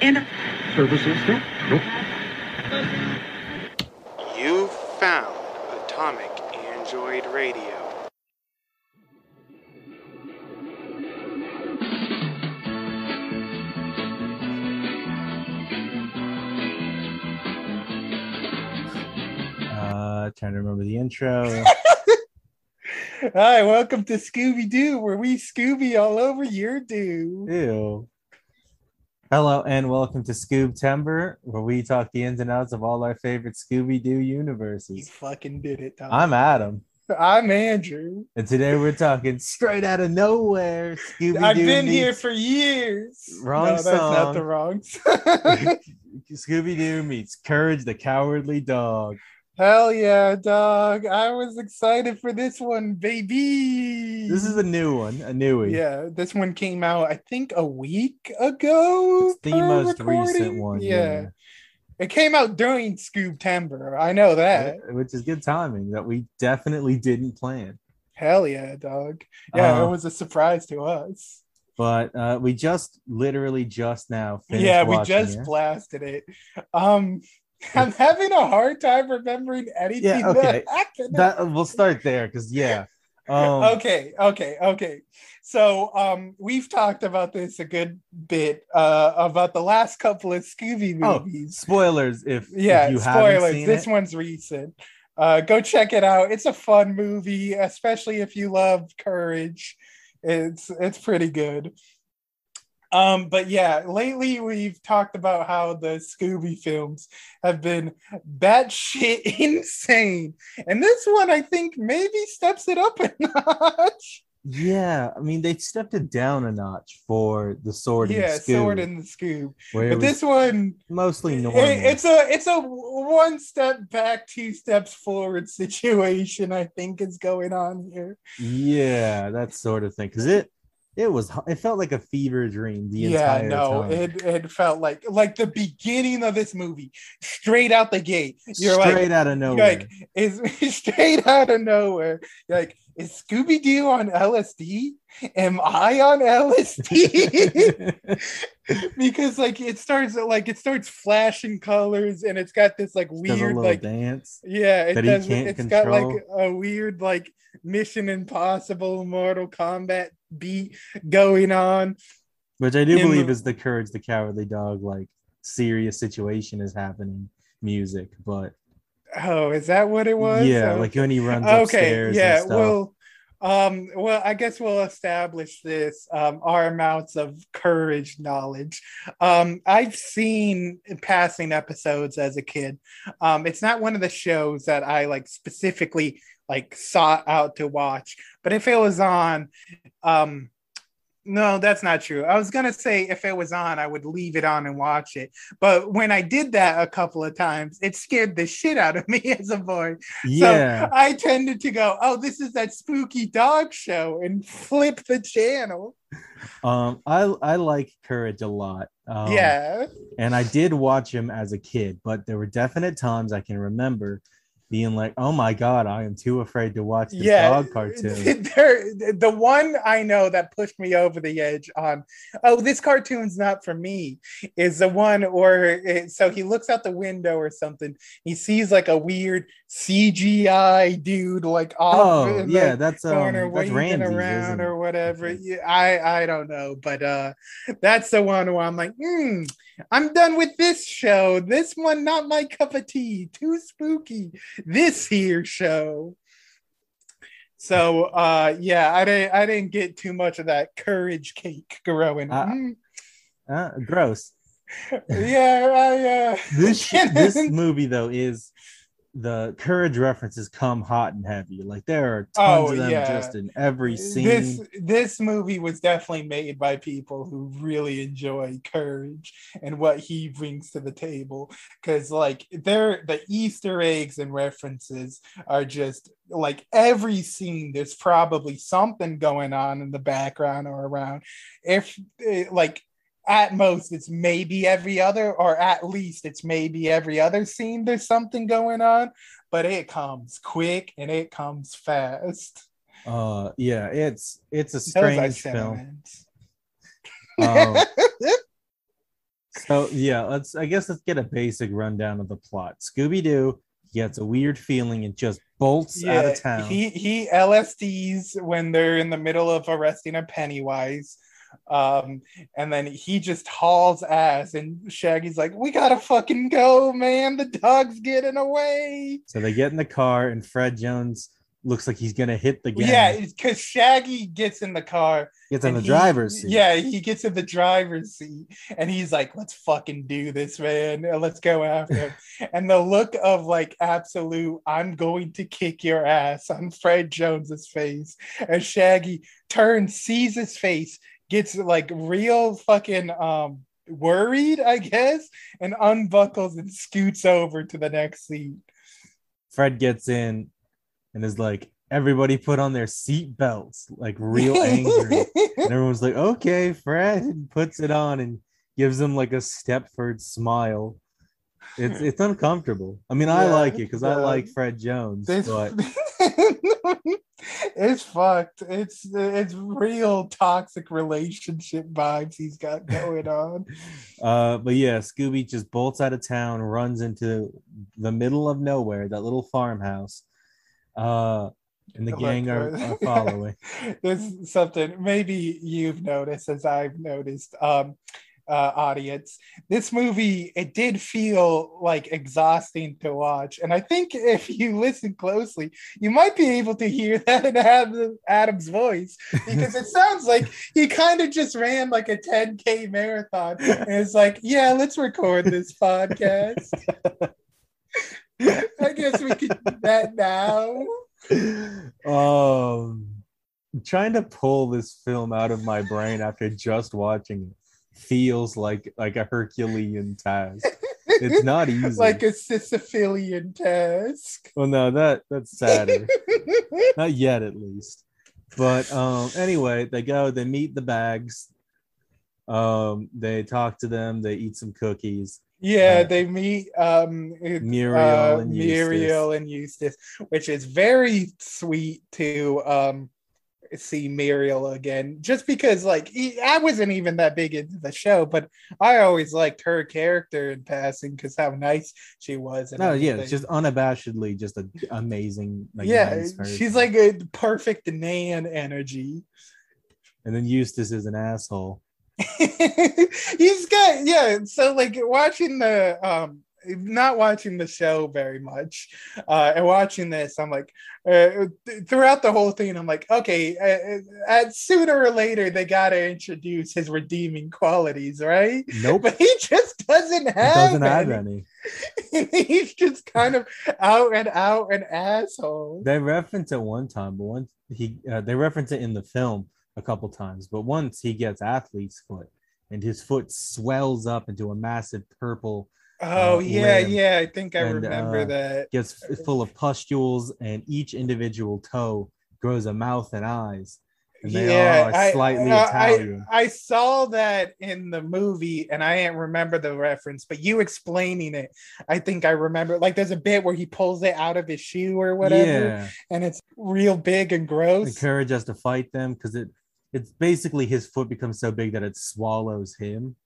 and services. You found Atomic Android Radio. Uh, trying to remember the intro. Hi, welcome to Scooby Doo, where we Scooby all over your do. Ew. Hello and welcome to Scoob Timber, where we talk the ins and outs of all our favorite Scooby Doo You universes. fucking did it, Tom. I'm Adam, I'm Andrew. and today we're talking straight out of nowhere. Scooby. I've been here for years. Wrong no, that's not the wrong. Scooby Doo meets Courage the Cowardly Dog. Hell yeah, dog! I was excited for this one, baby. This is a new one, a newie. yeah. This one came out, I think, a week ago. It's the most recording. recent one. Yeah. It came out during Scoob Timber. I know that. Which is good timing that we definitely didn't plan. Hell yeah, dog. Yeah, Uh, it was a surprise to us. But uh, we just literally just now finished Yeah, we just it. blasted it. Um, I'm having a hard time remembering anything. Yeah, okay. That happened. that we'll start there because yeah. Um, okay, okay, okay. So um, we've talked about this a good bit uh, about the last couple of Scooby Oh, movies. spoilers if, if yeah, you haven't spoilers. This it. one's recent. Uh, go check it out. It's a fun movie, especially if you love Courage. It's it's pretty good. Um, but yeah, lately we've talked about how the Scooby films have been batshit insane, and this one I think maybe steps it up a notch. Yeah, I mean they stepped it down a notch for the sword and yeah, Scoob, Sword and the Scoob. But this one, mostly it- normal. it's a it's a one step back, two steps forward situation. I think is going on here. yeah, that sort of thing. Because it it was it felt like a fever dream the yeah, entire no, time. it it felt like like the beginning of this movie, straight out the gate. You're straight like, out of nowhere. like is straight out of nowhere. You're like, is Scooby Doo on LSD? Am I on LSD? because like it starts like it starts flashing colors and it's got this like weird like dance. yeah it does it's got like a weird like mission impossible mortal kombat beat going on Which I do believe is the courage the cowardly dog like serious situation is happening music, but oh is that what it was? Yeah, Oh, like when he runs upstairs. okay yeah well um well i guess we'll establish this um our amounts of courage knowledge. Um i've seen passing episodes as a kid. Um it's not one of the shows that i like specifically like sought out to watch but if it was on um no that's not true i was gonna say if it was on i would leave it on and watch it but when i did that a couple of times it scared the shit out of me as a boy yeah, so I tended to go, oh, this is that spooky dog show and flip the channel. um, I I like courage a lot. Um, yeah. and I did watch him as a kid, but there were definite times I can remember being like, "Oh my god, I am too afraid to watch this yeah, dog cartoon." There, the one I know that pushed me over the edge on, oh, this cartoon's not for me, is the one or so he looks out the window or something. He sees like a weird CGI dude like off Oh yeah, the that's um, corner that's waving Ramses, around or whatever. Yeah, I I don't know, but uh, that's the one where I'm like, hmm. I'm done with this show. This one, not my cup of tea. Too spooky. This here show. So uh yeah, I didn't I didn't get too much of that courage cake growing. Uh, Mm, Uh, gross. yeah, I uh This this movie though is the courage references come hot and heavy. Like there are tons Oh, of them yeah. just in every scene. this this movie was definitely made by people who really enjoy courage and what he brings to the table because like they're the easter eggs and references are just like every scene there's probably something going on in the background or around if eh, like at most it's maybe every other or at least it's maybe every other scene there's something going on but it comes quick and it comes fast Uh, yeah, it's it's a strange film. Um, so yeah, let's. I guess let's get a basic rundown of the plot. Scooby Doo gets a weird feeling and just bolts out of town. He he LSDs when they're in the middle of arresting a Pennywise. Um, and then he just hauls ass, and Shaggy's like, "We gotta fucking go, man! The dog's getting away." so they get in the car, and Fred Jones looks like he's gonna hit the gang. Yeah, because Shaggy gets in the car, gets in the he- driver's seat. Yeah, he gets in the driver's seat and he's like, let's fucking do this, man. Let's go after him. and the look of like absolute, I'm going to kick your ass on Fred Jones's face. And Shaggy turns, sees his face, gets like real fucking um worried, I guess, and unbuckles and scoots over to the next seat. Fred gets in and is like, everybody put on their seat belts, like real angry. and everyone's like, okay, Fred, puts it on and gives him like a Stepford smile. It's it's uncomfortable. I mean, I like it because I like Fred Jones, This, but it's fucked. It's it's real toxic relationship vibes he's got going on. uh, but yeah, Scooby just bolts out of town, runs into the middle of nowhere, that little farmhouse. Uh, and the Look, gang are, are following. There's something maybe you've noticed as I've noticed. Um, uh, audience, this movie it did feel like exhausting to watch, and I think if you listen closely, you might be able to hear that in Adam, Adam's voice because it sounds like he kind of just ran like a 10k marathon, and it's like, yeah, let's record this podcast. I guess we could do that now. um trying to pull this film out of my brain after just watching it feels like like a herculean task. It's not easy. Like a Sisyphilian task. well no that that's sadder. Not yet at least. But um anyway they go they meet the bags. Um they talk to them they eat some cookies. Yeah, Uh, they meet um Muriel uh, and Muriel and Eustace, which is very sweet to um see Muriel again. Just because like he- I wasn't even that big into the show, but I always liked her character in passing because how nice she was. and no yeah everything. it's just unabashedly just an amazing like, yeah, nice she's like a perfect Nan energy. and then eustace is an asshole he's got yeah so like watching the um not watching the show very much uh and watching this i'm like uh, th- throughout the whole thing i'm like okay uh, uh, sooner or later they gotta introduce his redeeming qualities right? Nope. But he just doesn't have doesn't have any. any. He's just kind of out and out an asshole. They reference it one time, but once he uh, they reference it in the film a couple times, but once he gets athlete's foot and his foot swells up into a massive purple, oh uh, yeah limb. yeah i think i And, remember uh, that gets full of pustules, and each individual toe grows a mouth and eyes. and they yeah, are I- slightly I, Italian. I, I saw that in the movie, and I didn't remember the reference. But you explaining it, I think I remember. Like, there's a bit where he pulls it out of his shoe or whatever, Yeah, and it's real big and gross. Courage has to fight them because it it's basically his foot becomes so big that it swallows him.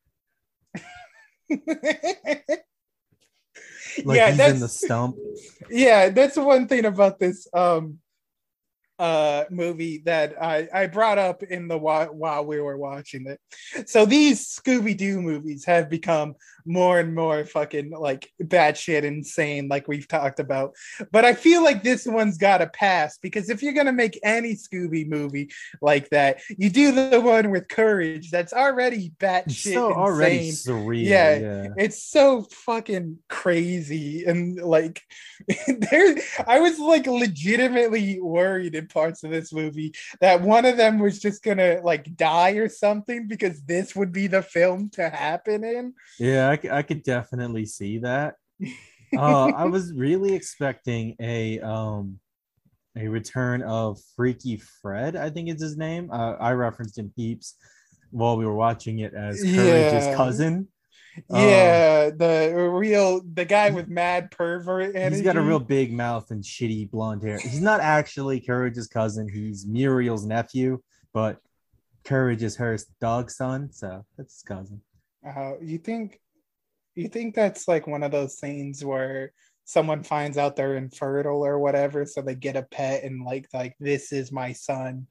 Like yeah, he's that's in the stump. yeah, that's one thing about this um uh movie that I I brought up in the while, while we were watching it. So these Scooby Doo movies have become more and more fucking like batshit insane, like we've talked about. But I feel like this one's got to pass because if you're gonna make any Scooby movie like that, you do the one with Courage that's already batshit so insane. already surreal. Yeah, Yeah. it's so fucking crazy and like there i was like legitimately worried parts of this movie that one of them was just gonna like die or something because this would be the film to happen in Yeah, I could definitely see that. Uh, I was really expecting a um a return of Freaky Fred, I think is his name. Uh, I referenced him heaps while we were watching it as Courage's Yeah. cousin. Um, yeah the real the guy with mad pervert energy. He's got a real big mouth and shitty blonde hair. He's not actually Courage's cousin. He's Muriel's nephew, but Courage is her dog son, so that's his cousin. Uh, you think you think that's like one of those things where someone finds out they're infertile or whatever, so they get a pet and like like this is my son,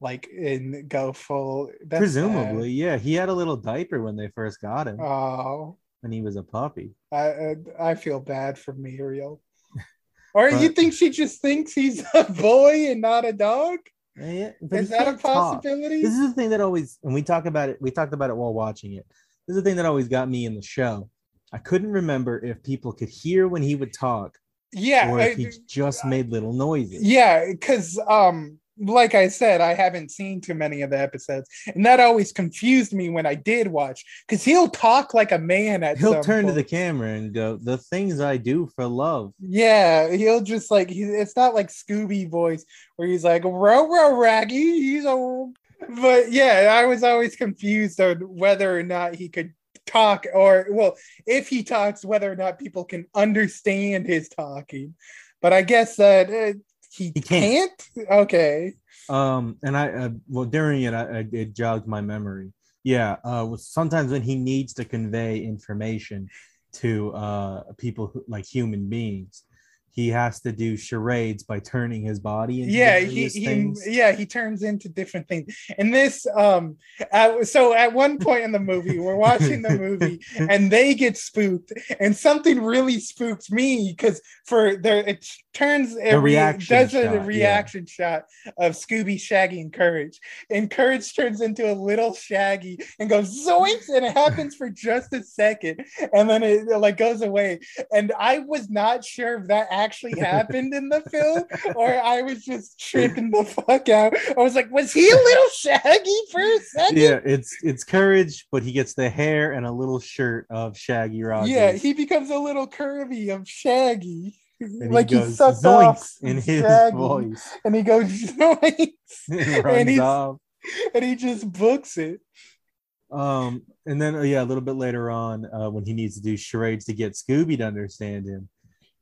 like and go full. That's Presumably, yeah. He had a little diaper when they first got him. Oh, when he was a puppy. I I I feel bad for Muriel. Or you think she just thinks he's a boy and not a dog? Yeah, Is that a can't talk. possibility? This is the thing that always, and we talk about it. We talked about it while watching it. This is the thing that always got me in the show. I couldn't remember if people could hear when he would talk, yeah, or I- if he just made little noises. Yeah, because um, like I said, I haven't seen too many of the episodes, and that always confused me when I did watch. Because he'll talk like a man at He'll turn to the camera and go, "The things I do for love." Yeah, he'll just like he, it's not like Scooby voice where he's like row row raggy. He's a but yeah, I was always confused on whether or not he could talk or well, if he talks, whether or not people can understand his talking. But I guess that uh, he, He can't. can't. Okay. Um, and I, uh, well, during it, I, I, it jogged my memory. Yeah, uh, sometimes when he needs to convey information to uh people who, like human beings, he has to do charades by turning his body into yeah he, he yeah he turns into different things. And this um at, so at one point in the movie we're watching the movie and they get spooked and something really spooks me because for there it turns it re- reaction does a shot, yeah. reaction shot of scooby shaggy and courage. And courage turns into a little shaggy and goes zoinks and it happens for just a second and then it like goes away. And i was not sure if that actually happened in the film or I was just tripping the fuck out. I was like, was he a little shaggy for a second? yeah, it's it's courage, but he gets the hair and a little shirt of Shaggy Rogers. Yeah, he becomes a little curvy of Shaggy. and like he he, sucks off in his Shaggy, voice. and he goes zoinks, and he's- off. and he just books it. Um, and then uh, yeah, a little bit later on, uh, when he needs to do charades to get Scooby to understand him,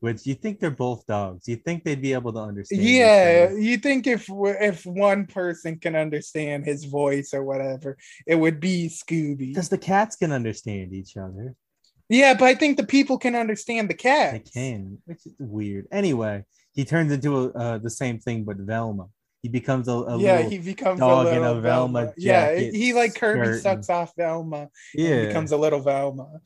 which you think they're both dogs, you think they'd be able to understand. Yeah, you think if if one person can understand his voice or whatever, it would be Scooby. because the cats can understand each other. Yeah, but I think the people can understand the cat. They can, which is weird. Anyway, he turns into a, uh, the same thing, but Velma. He becomes a, a yeah, little, he becomes dog a in a Velma Yeah, he like Kirby sucks off Velma yeah. and becomes a little Velma.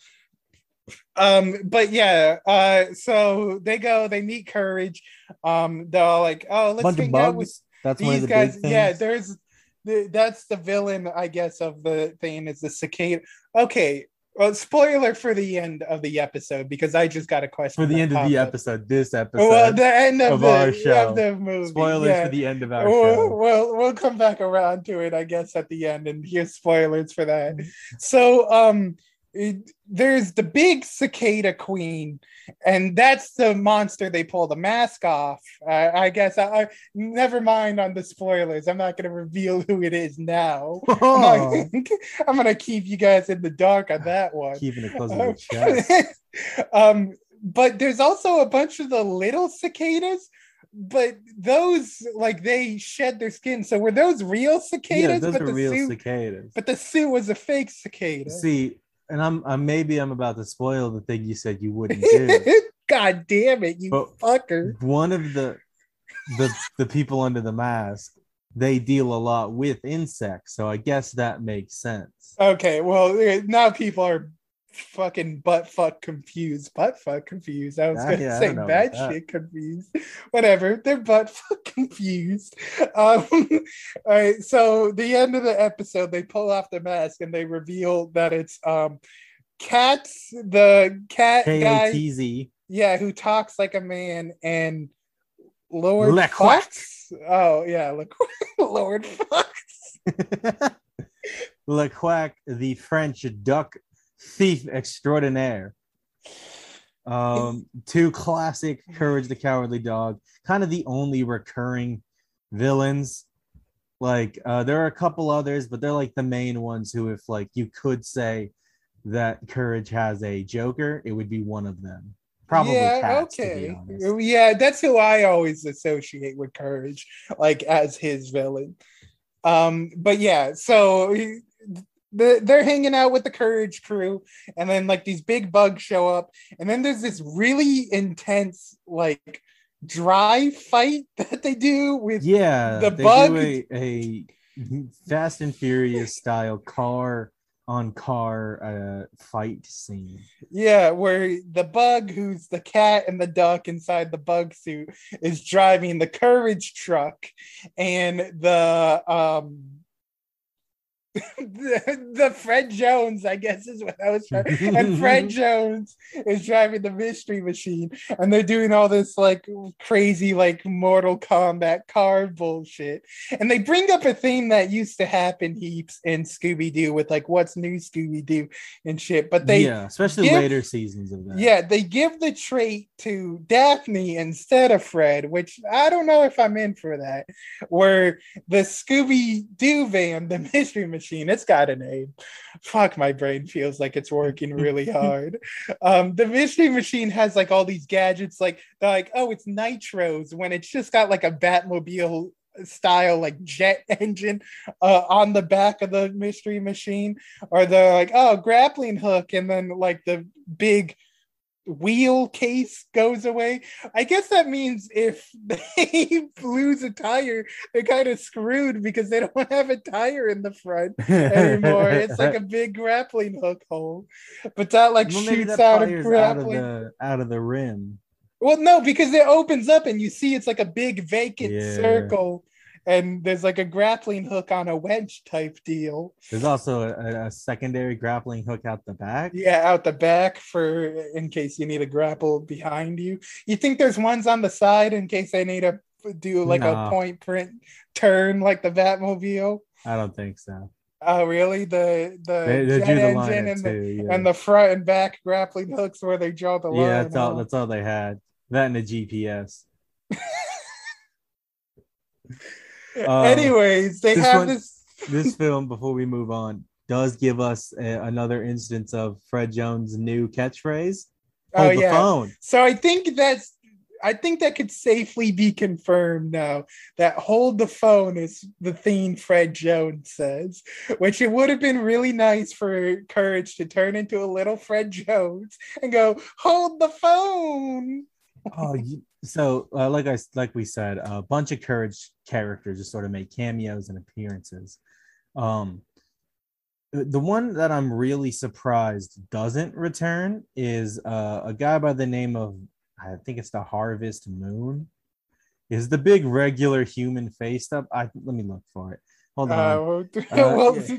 Um, but yeah, uh, so they go, they meet Courage. Um, they're all like, oh, let's bunch hang out with That's one of these the guys. Yeah, there's the, that's the villain, I guess, of the thing is the cicada. Okay. Well, spoiler for the end of the episode because I just got a question for the end of the up. episode, this episode. Well, the end of, of the, our show. of the movie. Spoilers yeah. for the end of our we'll, show. we'll we'll come back around to it, I guess, at the end, and here's spoilers for that. So, um, it- there's the big cicada queen, and that's the monster they pull the mask off. Uh, I guess I, I never mind on the spoilers. I'm not going to reveal who it is now. I'm, Oh, I'm gonna keep you guys in the dark on that one. keeping it close to the chest. um, but there's also a bunch of the little cicadas, but those like they shed their skin. So were those real cicadas? Yeah, those but are the real suit, cicadas. but the suit was a fake cicada. See, and I'm, I'm maybe I'm about to spoil the thing you said you wouldn't do. God damn it, you But- fucker! One of the the the people under the mask, they deal a lot with insects, so I guess that makes sense. Okay, well eh, now people are fucking butt fuck confused. Butt fuck confused. I was Ah, gonna yeah, say bad shit confused. Whatever. They're butt fuck confused. Um, all right. So the end of the episode, they pull off the mask and they reveal that it's um Katz, the cat K A guy, yeah, who talks like a man, and Lord Le Quack. Fox. Oh yeah, look, Lord Fox. Le Quack, the French duck thief extraordinaire. Um, two classic Courage the Cowardly Dog, kind of the only recurring villains. Like, uh, there are a couple others, but they're like the main ones who, if like you could say that Courage has a Joker, it would be one of them. Probably yeah, okay. Yeah, that's who I always associate with Courage, like as his villain. Um, but yeah, so the, they're hanging out with the Courage crew, and then like these big bugs show up, and then there's this really intense like dry fight that they do with Yeah, the bug- a, a Fast and Furious style car on car uh, fight scene. Yeah, where the bug, who's the cat and the duck inside the bug suit, is driving the courage truck, and the um the, the Fred Jones, I guess is what I was trying. And Fred Jones is driving the mystery machine, and they're doing all this like crazy, like Mortal Kombat car bullshit. And they bring up a theme that used to happen heaps in Scooby Doo with like what's new Scooby Doo and shit. But they yeah, especially give- later seasons of that. yeah, they give the trait to Daphne instead of Fred, which I don't know if I'm in for that. Where the Scooby Doo van, the mystery machine, it's got a name. Fuck, my brain feels like it's working really hard. Um, the mystery machine has like all these gadgets, like they're like, oh, it's nitros, when it's just got like a Batmobile style like jet engine uh, on the back of the mystery machine or they're like oh grappling hook and then like the big wheel case goes away i guess that means if they lose a tire they're kind of screwed because they don't have a tire in the front anymore it's like a big grappling hook hole but that like well, shoots that out a fire's out of grappling the out of the rim. well, no, because it opens up and you see it's like a big vacant Yeah. circle, and there's like a grappling hook on a wedge type deal. There's also a, a secondary grappling hook out the back. Yeah, out the back for in case you need a grapple behind you. You think there's ones on the side in case they need to do like Nah. a point print turn like the Batmobile? I don't think so. Oh, really? The the They, they jet the engine and the. Yeah. and the front and back grappling hooks where they draw the line. yeah, that's all. That's all they had. That and a GPS. Um, Anyways, they this have one- this. this film, before we move on, does give us a, another instance of Fred Jones' new catchphrase. Oh Hold the yeah. phone. So I think that's I think that could safely be confirmed now that hold the phone is the theme Fred Jones says, which it would have been really nice for Courage to turn into a little Fred Jones and go, hold the phone. Oh, you, so uh, like I like we said, a bunch of courage characters just sort of make cameos and appearances. Um, the one that I'm really surprised doesn't return is uh, a guy by the name of I think it's the Harvest Moon. Is the big regular human face up? I let me look for it. Hold on. Uh, Uh, well, yeah.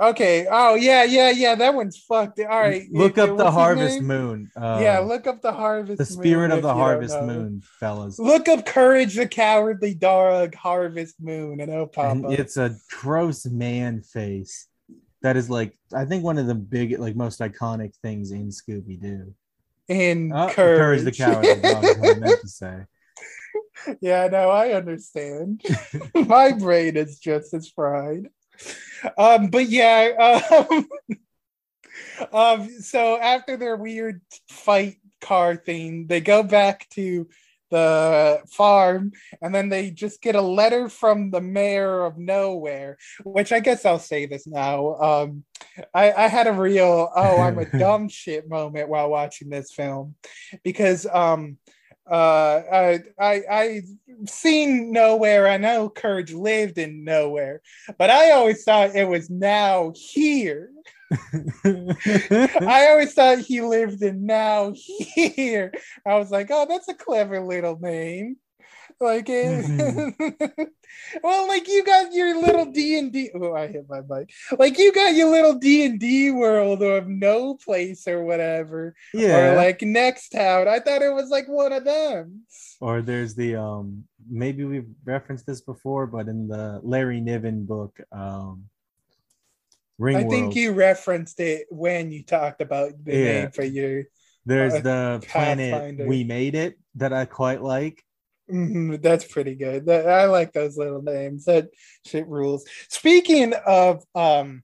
Okay. Oh yeah, yeah, yeah. That one's fucked. All right. look up the what's Harvest name? Moon. Uh, yeah, look up the Harvest the spirit of the Harvest. Moon, fellas. Look up Courage the Cowardly Dog Harvest Moon and pop and it's a gross man face that is like I think one of the big like most iconic things in Scooby Doo. In Uh, courage. Courage the Cowardly Dog what I meant to say. yeah, no, I understand. My brain is just as fried. Um, but yeah, um, um, so after their weird fight car thing, they go back to the farm and then they just get a letter from the mayor of nowhere which i guess i'll say this now. Um i i had a real oh i'm a dumb shit moment while watching this film because um uh I, I i seen nowhere. I know courage lived in nowhere but i always thought it was now here. I always thought he lived in now here. I was like oh that's a clever little name like it, well like you got your little d&d oh i hit my mic like you got your little d&d world of no place or whatever yeah. or like next town. I thought it was like one of them. or there's the um maybe we've referenced this before, but in the Larry Niven book, um Ring I think you referenced it when you talked about the Yeah. name for your. there's uh, the planet Pathfinder. We Made It that I quite like. Mhm, that's pretty good. That, I like those little names. That shit rules. Speaking of um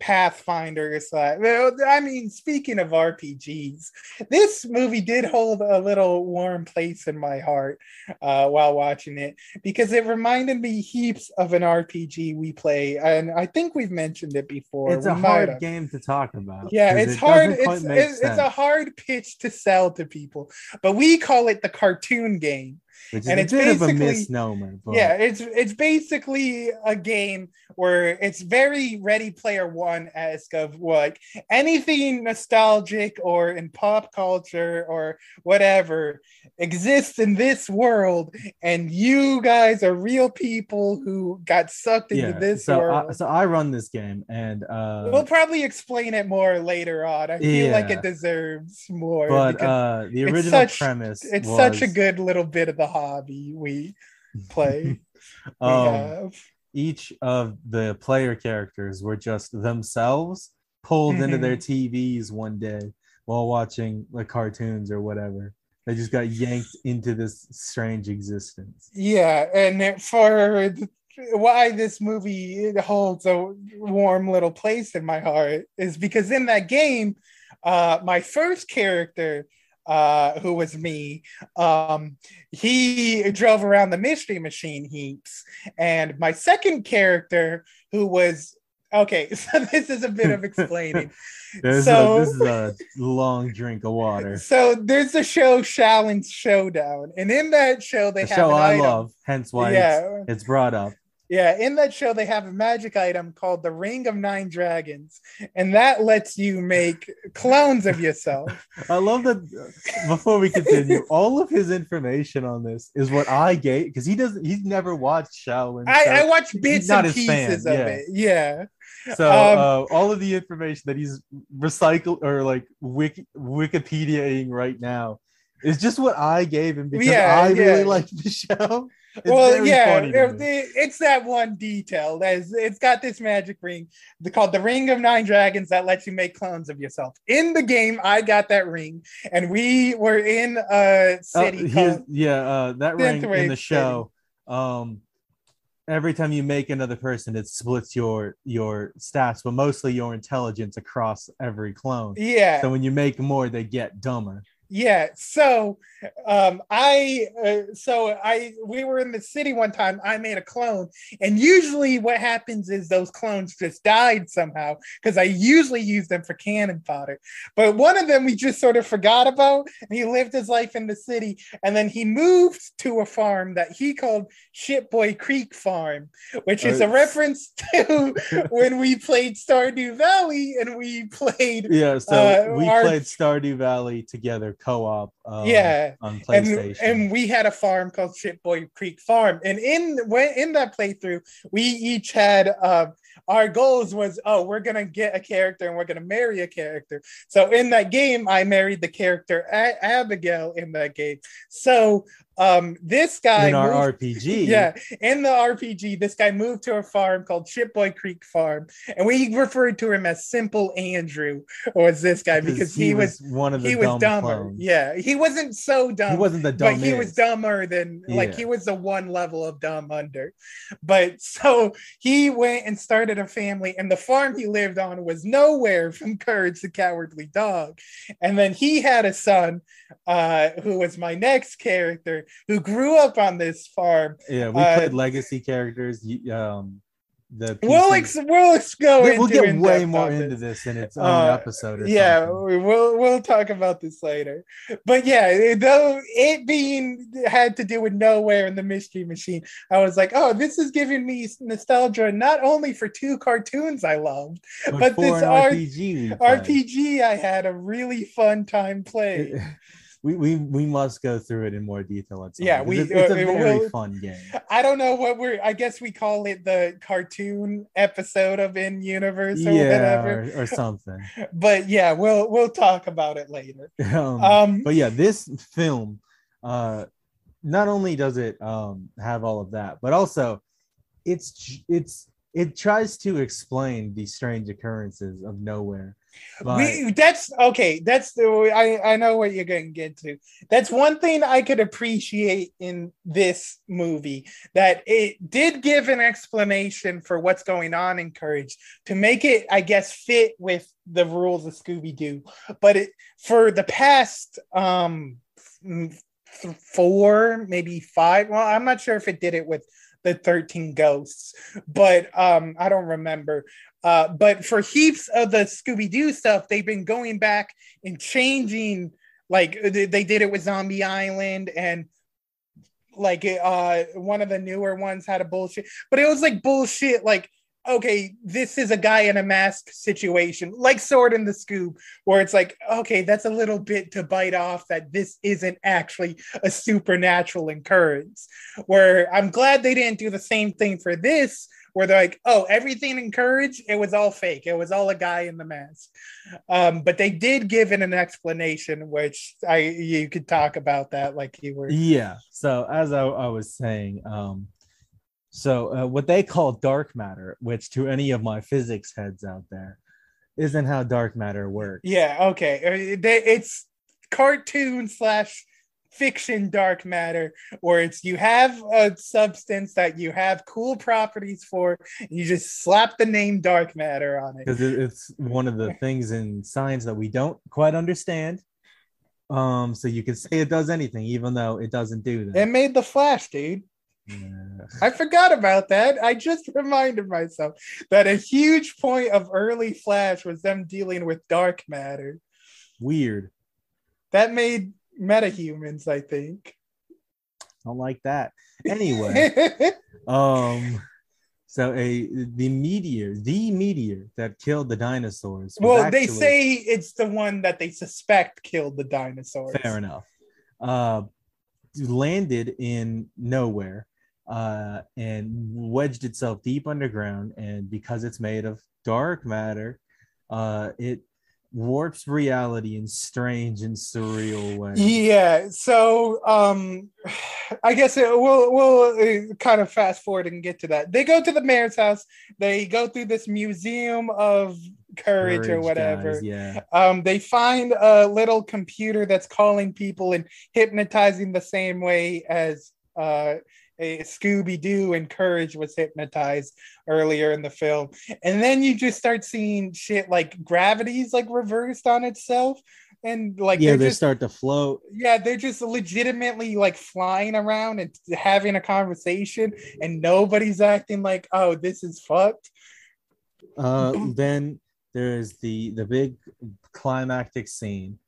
Pathfinders, uh, well, I mean, speaking of RPGs, this movie did hold a little warm place in my heart uh, while watching it because it reminded me heaps of an RPG we play, and I think we've mentioned it before. It's We a hard have. game to talk about. Yeah, it's it hard. It's, it's, it's a hard pitch to sell to people, but we call it the cartoon game. Which is and a it's bit of a misnomer. But Yeah, it's it's basically a game where it's very Ready Player One esque of like anything nostalgic or in pop culture or whatever exists in this world, and you guys are real people who got sucked into yeah. this so world. I, so I run this game, and uh, we'll probably explain it more later on. I feel like it deserves more. but uh, the original such- premise it's such a good little bit of the hobby we play. we um, have. each of the player characters were just themselves pulled into Mm-hmm. their TVs one day while watching like cartoons or whatever. They just got yanked into this strange existence. Yeah, and for why this movie holds a warm little place in my heart is because in that game, uh, my first character, uh, who was me, um, he drove around the mystery machine heaps, and my second character, who was okay, so this is a bit of explaining. So- a, this is a long drink of water. So there's the show Xiaolin's Showdown, and in that show they A have show I item. love, hence why yeah, it's, it's brought up. Yeah, in that show, they have a magic item called the Ring of Nine Dragons, and that lets you make clones of yourself. I love that. Before we continue, all of his information on this is what I gave because he doesn't. He's never watched Xiaolin. I, so- I watch bits and his fan, pieces of yeah. it. Yeah. So Um, uh, all of the information that he's recycled or like wiki, Wikipediaing right now is just what I gave him because Yeah, I really like the show. It's well, yeah, it's that one detail. That's it's got this magic ring called the Ring of Nine Dragons that lets you make clones of yourself. In the game, I got that ring, and we were in a Uh, city called. yeah, uh, that ring in the show. Um, every time you make another person, it splits your your stats, but mostly your intelligence across every clone. Yeah, So when you make more, they get dumber. Yeah, so um I uh, so I we were in the city one time. I made a clone, and usually what happens is those clones just died somehow because I usually use them for cannon fodder. But one of them we just sort of forgot about, and he lived his life in the city, and then he moved to a farm that he called Shitboy Creek Farm, which is a reference to when we played Stardew Valley and we played Yeah, so Uh, we our- played Stardew Valley together co-op. Um, Yeah, on and, PlayStation. and we had a farm called Shitboy Creek Farm. And in when in that playthrough, we each had uh, our goals was oh we're gonna get a character and we're gonna marry a character. So in that game, I married the character a- Abigail in that game. So Um, this guy in our moved- RPG. yeah, in the RPG, this guy moved to a farm called Shipboy Creek Farm, and we referred to him as Simple Andrew, or was this guy because he, was, one of the he was dumb dumber. clones. Yeah, he wasn't so dumb. He wasn't the dumb but he was dumber than like he was the one level of dumb under. But so he went and started a family, and the farm he lived on was nowhere from Courage the Cowardly Dog. And then he had a son, uh, who was my next character, who grew up on this farm. Yeah, we uh, played legacy characters. Um, the We'll ex- we'll ex- go we- into we'll get way more into this. in its own Uh, episode. Yeah something. we- we'll we'll talk about this later but yeah though it being had to do with nowhere in the mystery machine i was like oh this is giving me nostalgia not only for two cartoons i loved but for this RPG, rpg i had a really fun time playing we, we we must go through it in more detail. At some Yeah, we- It's, it's a uh, very we'll- fun game. i don't know what we're i guess we call it the cartoon episode of in universe or Yeah, whatever or, or something. but yeah we'll we'll talk about it later Um, um but yeah, this film, uh, not only does it um have all of that, but also it's it's it tries to explain the strange occurrences of nowhere. We that's okay that's the i i know what you're going to get to. That's one thing i could appreciate in this movie that it did give an explanation for what's going on in courage to make it i guess fit with the rules of scooby-doo. But it for the past um four maybe five well i'm not sure if it did it with the 13 ghosts but um i don't remember uh, but for heaps of the Scooby Doo stuff, they've been going back and changing. Like they did it with Zombie Island, and like uh, one of the newer ones had a bullshit, but it was like bullshit. Like, okay, this is a guy in a mask situation, like Sword in the Scoob, where it's like, okay, that's a little bit to bite off that this isn't actually a supernatural occurrence. Where I'm glad they didn't do the same thing for this where they're like, oh, everything in Courage, it was all fake. It was all a guy in the mask. Um, but they did give it an explanation, which I you could talk about that like you were. yeah. So as I, I was saying, um, so uh, what they call dark matter, which to any of my physics heads out there, isn't how dark matter works. Yeah, okay. Uh, It's cartoon slash fiction dark matter where it's you have a substance that you have cool properties for and you just slap the name dark matter on it because it's one of the things in science that we don't quite understand. Um, so you can say it does anything, even though it doesn't do that it made the flash dude Yeah. I forgot about that. I just reminded myself that a huge point of early Flash was them dealing with dark matter. Weird. That made metahumans, I think. Don't like that. Anyway, um, so a the meteor, the meteor that killed the dinosaurs. well, they say it's the one that they suspect killed the dinosaurs. fair enough. Uh, landed in nowhere, uh, and wedged itself deep underground. And because it's made of dark matter, uh, it warps reality in strange and surreal ways. Yeah, so um I guess it, we'll we'll uh, kind of fast forward and get to that. They go to the mayor's house. They go through this museum of courage, or whatever. guys, yeah. Um, they find a little computer that's calling people and hypnotizing the same way as uh, Scooby Doo and Courage was hypnotized earlier in the film. And then you just start seeing shit like gravity's like reversed on itself. And like yeah, they just start to float. yeah, they're just legitimately like flying around and having a conversation, and nobody's acting like, oh, this is fucked. Uh, then there's the the big climactic scene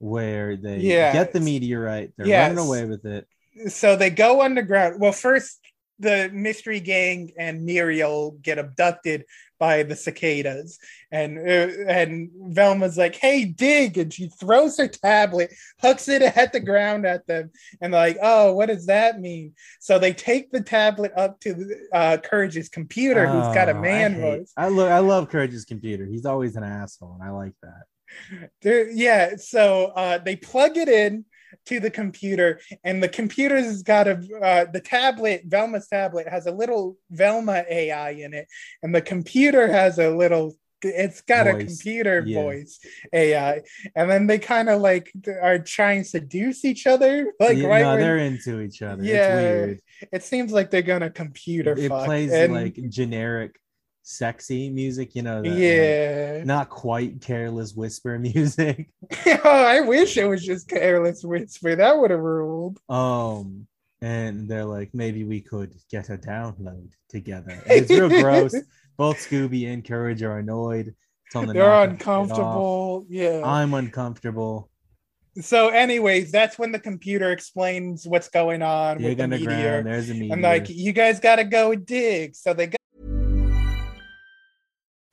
where they get the meteorite. They're Yes. running away with it. So they go underground. Well, first the mystery gang and Muriel get abducted by the cicadas, and uh, and Velma's like, "Hey, dig!" and she throws her tablet, hooks it at the ground at them, and like, "Oh, what does that mean?" So they take the tablet up to uh, Courage's computer, who's got a Oh, man I hate- voice. I look. I love Courage's computer. He's always an asshole, and I like that. There- yeah, so uh, they plug it in. To the computer, and the computer's got a uh, the tablet, Velma's tablet has a little Velma AI in it, and the computer has a little it's got Voice. a computer Yeah. voice AI, and then they kind of like are trying to seduce each other. Like Yeah, right no, when- they're into each other. Yeah, It's weird. it seems like they're gonna computer It fuck. plays and- like generic sexy music, you know. that, like, yeah. not quite careless whisper music. oh, I wish it was just careless whisper. That would have ruled. Um, and they're like, maybe we could get a download together. And it's real gross. Both Scooby and Courage are annoyed. Tell them to They're knock it off. uncomfortable. Yeah. I'm uncomfortable. so, anyways, that's when the computer explains what's going on Dig with the meteor. underground. There's a meteor. And like, you guys got to go dig. So they go.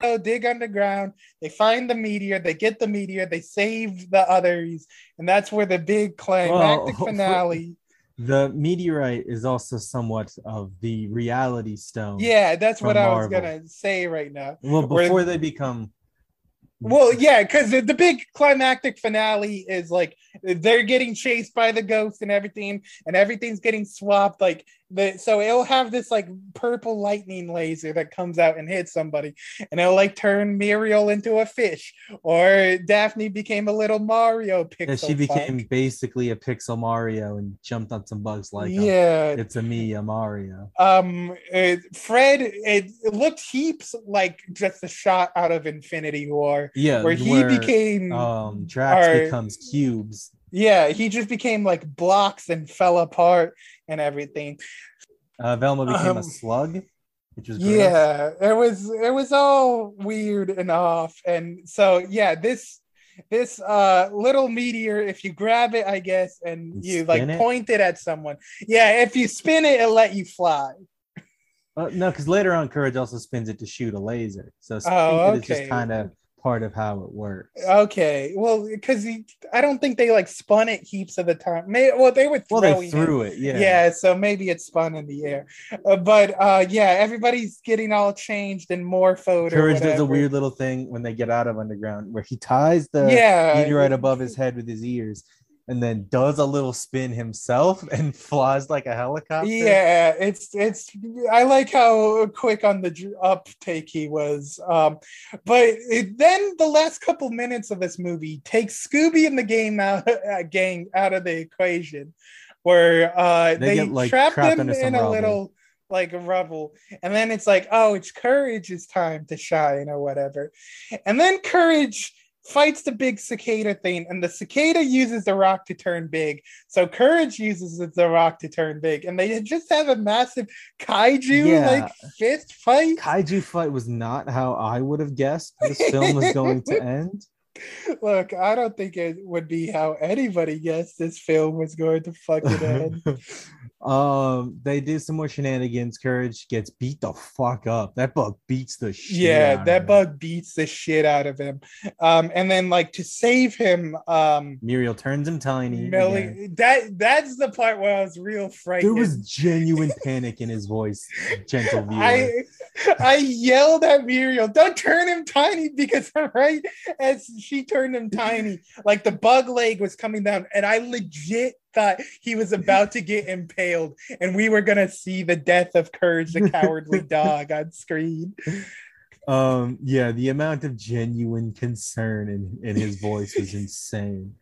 Go dig underground. They find the meteor. They get the meteor. They save the others, and that's where the big climactic Well, finale. The meteorite is also somewhat of the reality stone. Yeah, that's what I was Marvel. gonna say right now. Well, Where- before they become Well, yeah, because the, the big climactic finale is like they're getting chased by the ghost and everything, and everything's getting swapped. Like so it'll have this like purple lightning laser that comes out and hits somebody, and it'll like turn Muriel into a fish, or Daphne became a little Mario pixel. Yeah, she became basically a pixel Mario and jumped on some bugs like him. yeah. It's a me, a Mario. um uh, fred it, it looked heaps like just a shot out of infinity war Yeah, where he became um Drax our- becomes cubes. yeah he just became like blocks and fell apart and everything Uh, Velma became Um, a slug, which was gross. yeah it was it was all weird and off and so yeah this this uh little meteor if you grab it i guess and And you like it? point it at someone yeah if you spin it it'll let you fly Uh, no, because later on, Courage also spins it to shoot a laser. So Oh, Spin It is just kind of part of how it works. Okay, well, because I don't think they like spun it heaps of the time. May, well, they were well, they threw it. Yeah. yeah, so maybe it spun in the air. Uh, but uh, yeah, everybody's getting all changed and morphed. Courage does a weird little thing when they get out of underground where he ties the Yeah. meteorite above his head with his ears and then does a little spin himself and flies like a helicopter. Yeah, it's it's. I like how quick on the uptake he was. Um, but it, then the last couple minutes of this movie takes Scooby and the game out uh, gang out of the equation, where uh, They they, get, like, trap them in a rubble. little like a rubble, and then it's like, oh, it's Courage's time to shine or whatever, and then Courage fights the big cicada thing, and the cicada uses the rock to turn big. So Courage uses the rock to turn big, and they just have a massive kaiju Yeah. like fist fight. Kaiju fight was not how I would have guessed this film was going to end. Look, I don't think it would be how anybody guessed this film was going to fucking end. um, they did some more shenanigans. Courage gets beat the fuck up. That bug beats the shit. yeah, out that of him. bug beats the shit out of him. Um, and then like to save him, um, Muriel turns him tiny. Millie, that that's the part where I was real frightened. There was genuine panic in his voice, gentle viewer. I I yelled at Muriel, "Don't turn him tiny!" Because right as she turned him tiny, like the bug leg was coming down, and I legit thought he was about to get impaled, and we were gonna see the death of Courage, the cowardly dog, on screen. um, yeah, the amount of genuine concern in, in his voice was insane.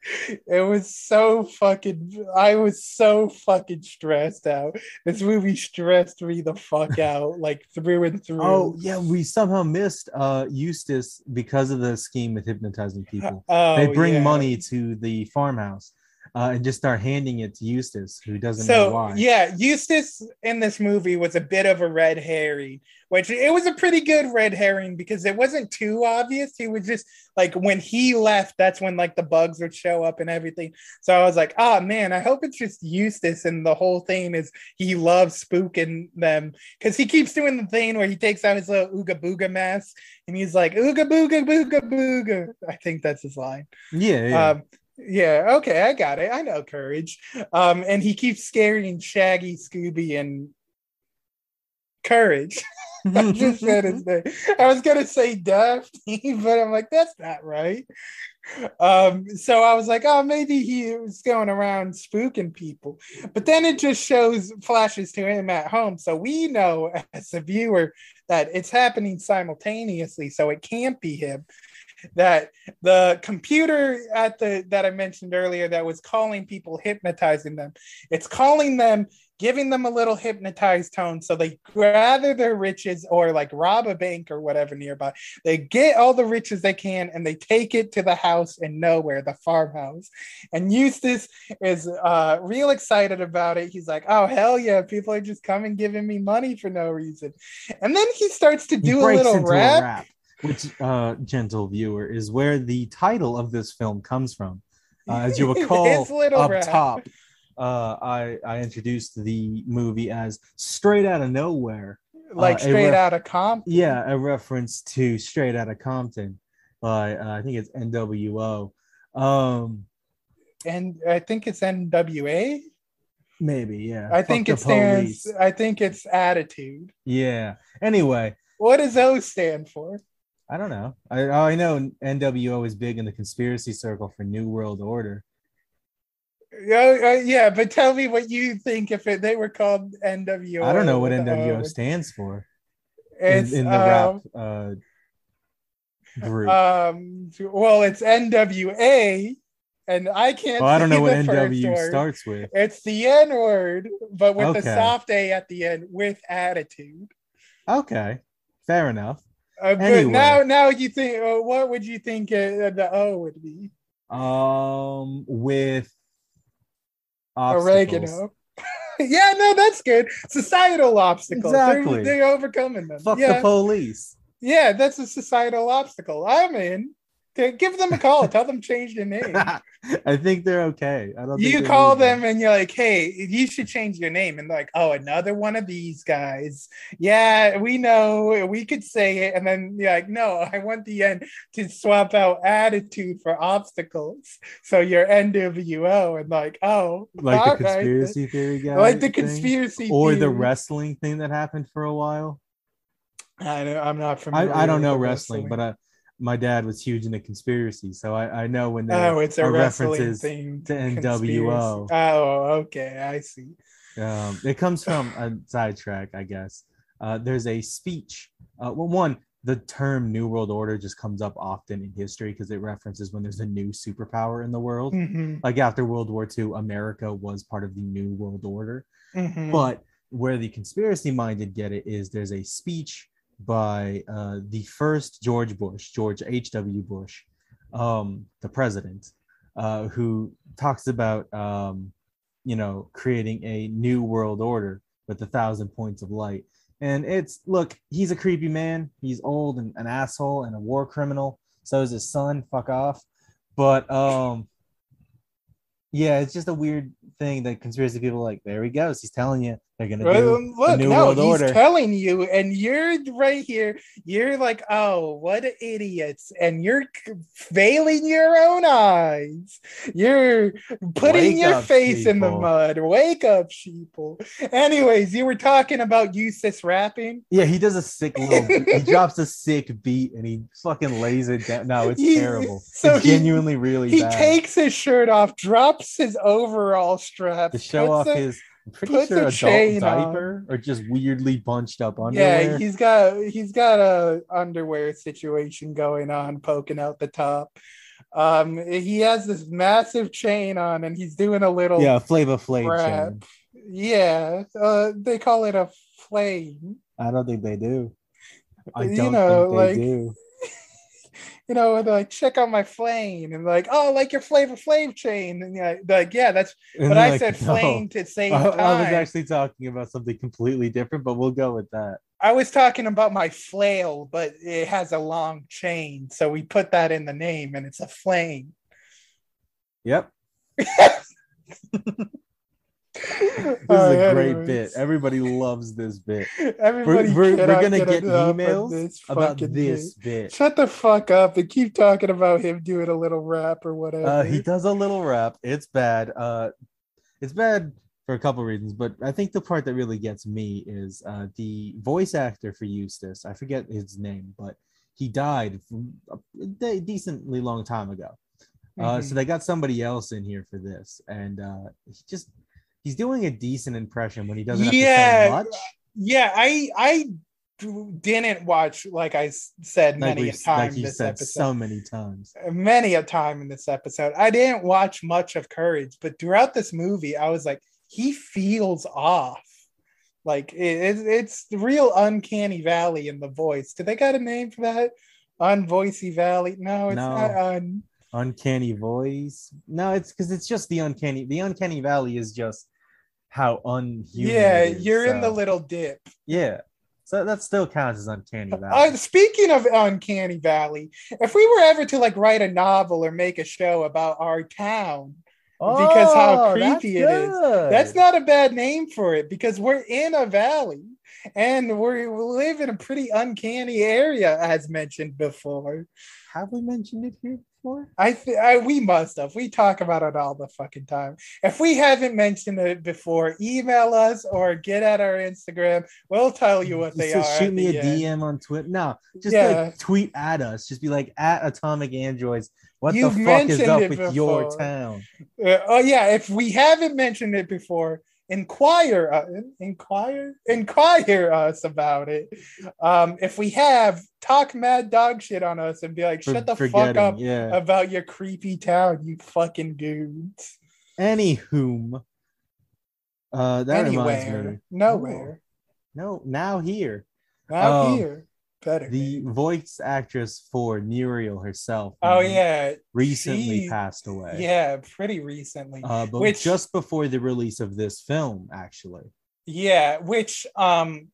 It was so fucking. I was so fucking stressed out. This movie stressed me the fuck out, like through and through. Oh yeah, we somehow missed uh Eustace because of the scheme with hypnotizing people. Oh, they bring yeah. money to the farmhouse uh, and just start handing it to Eustace, who doesn't know So why. yeah, Eustace in this movie was a bit of a red herring, which it was a pretty good red herring because it wasn't too obvious. He was just like when he left, that's when like the bugs would show up and everything. So I was like, oh man, I hope it's just Eustace and the whole thing is he loves spooking them because he keeps doing the thing where he takes out his little ooga booga mask and he's like ooga booga booga booga. I think that's his line. yeah, yeah. Um, yeah, okay, I got it. I know courage. Um, and he keeps scaring Shaggy, Scooby, and Courage. I just said his name. I was gonna say Daphne, but I'm like, that's not right. Um, so I was like, oh, maybe he was going around spooking people. But then it just shows flashes to him at home. So we know as a viewer that it's happening simultaneously. So it can't be him that the computer at the that I mentioned earlier that was calling people hypnotizing them it's calling them giving them a little hypnotized tone. So they gather their riches or like rob a bank or whatever nearby. They get all the riches they can and they take it to the house in nowhere the farmhouse. And Eustace is uh real excited about it. He's like oh hell yeah people are just coming giving me money for no reason. And then he starts to He do a little into rap which uh gentle viewer is where the title of this film comes from. Uh, as you recall up rap. top, uh, I I introduced the movie as Straight Out of Nowhere. like Uh, straight ref- out of Compton. Yeah, a reference to Straight Outta Compton by uh, I think it's NWO. Um, and I think it's NWA. maybe yeah. I Fuck think the it stands. I think it's attitude. Yeah. Anyway, What does O stand for? I don't know. I I know NWO is big in the conspiracy circle for New World Order. Yeah, uh, yeah, but tell me what you think if it, they were called NWO. I don't know what NWO O. stands for in, It's in the um, rap uh, group. Um, well, it's NWA, and I can't. well, I don't know what NW starts with. It's the N word, but with Okay. soft A at the end, with attitude. Okay, fair enough. Uh, but Anyway. now, now you think, uh, what would you think uh, the O would be? Um, with obstacles. Oregano. yeah, no, that's good. Societal obstacles. They're- Exactly. They're, overcoming them. Fuck yeah. the police. yeah, that's a societal obstacle. I'm in. Give them a call. Tell them change their name. I think they're okay. I don't. you call that. them and you're like, hey, you should change your name. And they're like, oh, another one of these guys. Yeah, we know we could say it. And then you're like, no, I want the end to swap out attitude for obstacles. So you're NWO and like, oh, like the right. conspiracy theory guy, like the thing? conspiracy or the wrestling thing that happened for a while. I I'm not familiar. I don't know the wrestling, but I, my dad was huge into conspiracy, so I, I know when there oh, it's a are references thing. to conspiracy. NWO. Oh, okay, I see. Um, it comes from a sidetrack, I guess. Uh, there's a speech. Uh, well, one, the term New World Order just comes up often in history because it references when there's a new superpower in the world. Mhm, Like after World War II, America was part of the New World Order. mhm. But where the conspiracy minded get it is there's a speech by uh, the first George Bush, George H.W. Bush, um, the president, uh, who talks about, um, you know, creating a new world order with a thousand points of light. And it's, look, he's a creepy man. He's old and an asshole and a war criminal. So is his son. Fuck off. But, um, yeah, it's just a weird thing that conspiracy people like, there he goes. He's telling you they're gonna do um, look, new no, world he's order. telling you, and you're right here. You're like, oh, what idiots! And you're failing your own eyes. You're putting Wake your up, face in the mud. Wake up, sheeple. Anyways, you were talking about Eustace rapping. yeah, he does a sick little. he drops a sick beat and he fucking lays it down. No, it's He- terrible. so it's he- genuinely really He bad. takes his shirt off, drops his overall strap, to show off a- his. I'm pretty puts sure a adult chain diaper or just weirdly bunched up underwear. Yeah, he's got he's got a underwear situation going on, poking out the top. Um, he has this massive chain on, and he's doing a little yeah, Flavor Flav. Yeah, uh, they call it a flame. I don't think they do. I You don't know, think they like- do. You know, like check out my flame, and like, oh, like your flavor flame chain, and yeah, like, yeah, that's. And but I like, said "No." flame to save I, time. I was actually talking about something completely different, but we'll go with that. I was talking about my flail, but it has a long chain, so we put that in the name, and it's a flame. Yep. This This is a great bit. Everybody loves this bit. Everybody, We're, we're, we're gonna get of emails this about this bit. bit. Shut the fuck up and keep talking about him doing a little rap or whatever. Uh, he does a little rap. It's bad. Uh, it's bad for a couple reasons, but I think the part that really gets me is uh, the voice actor for Eustace. I forget his name, but he died a de- decently long time ago. Uh, so Mhm. they got somebody else in here for this, and uh, he just he's doing a decent impression when he doesn't have to Yeah, say much. yeah, I I didn't watch like I said Like many a time like you this said episode. so many times. many a time in this episode. I didn't watch much of Courage, but throughout this movie, I was like, he feels off. Like it, it's it's the real uncanny valley in the voice. Do they got a name for that? Unvoicey Valley? No, it's No. not un. uncanny voice. No, it's because it's just the uncanny. The uncanny valley is just how unhuman. Yeah, is, you're in the little dip. Yeah, so that still counts as uncanny valley. Uh, speaking of uncanny valley, if we were ever to like write a novel or make a show about our town, because how Oh, creepy it is. That's not a bad name for it because we're in a valley and we live in a pretty uncanny area, as mentioned before. Have we mentioned it here before? I, th- I we must have. We talk about it all the fucking time. If we haven't mentioned it before, email us or get at our Instagram. We'll tell you what they Just are. shoot me a the end. DM on Twitter. No, just Yeah. like tweet at us. Just be like at Atomic Androids. What You've the fuck is mentioned up it with your town? Uh, oh yeah, if we haven't mentioned it before, inquire, uh, inquire, inquire us about it. Um, if we have, talk mad dog shit on us and be like, shut the fuck up Yeah. about your creepy town, you fucking dudes. Anywhom, uh, that reminds Anywhere, nowhere, No, now here. now Um, here. Better. The voice actress for Muriel herself. oh yeah, recently she- passed away. yeah, pretty recently. Uh, but Which- just before the release of this film, actually. Yeah, which um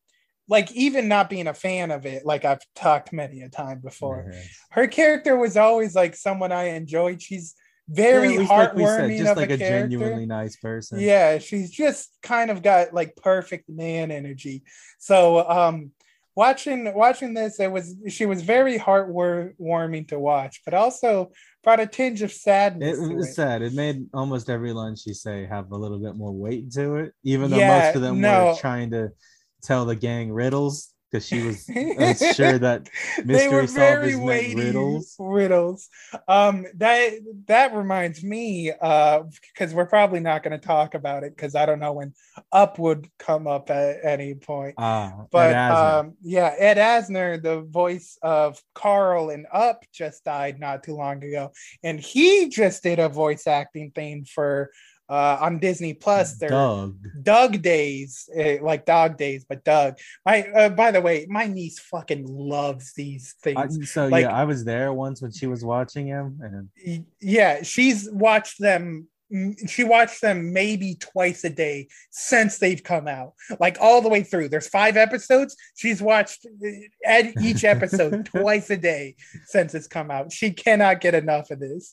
like even not being a fan of it, like I've talked many a time before, Yeah. her character was always like someone I enjoyed. She's very Yeah, least like heartwarming said, just like a, a, genuinely nice person. Yeah, she's just kind of got like perfect man energy. So um watching watching this, it was she was very heartwarming to watch, but also brought a tinge of sadness. It was it. sad. It made almost every line she say have a little bit more weight to it, even though Yeah, most of them no. were trying to tell the gang riddles because she was uh, sure that they were very weighty riddles. riddles. Um, that that reminds me, uh, because we're probably not going to talk about it because I don't know when Up would come up at any point. Ah, But um, yeah, Ed Asner, the voice of Carl in Up, just died not too long ago, and he just did a voice acting thing for uh, on Disney Plus. Their Dug. Dug Days, eh, like Dog Days, but Dug. My uh, by the way, my niece fucking loves these I, things. so like- yeah, I was there once when she was watching him, and yeah, she's watched them. She watched them maybe twice a day since they've come out, like all the way through. There's five episodes. She's watched eh, at each episode twice a day since it's come out. She cannot get enough of this.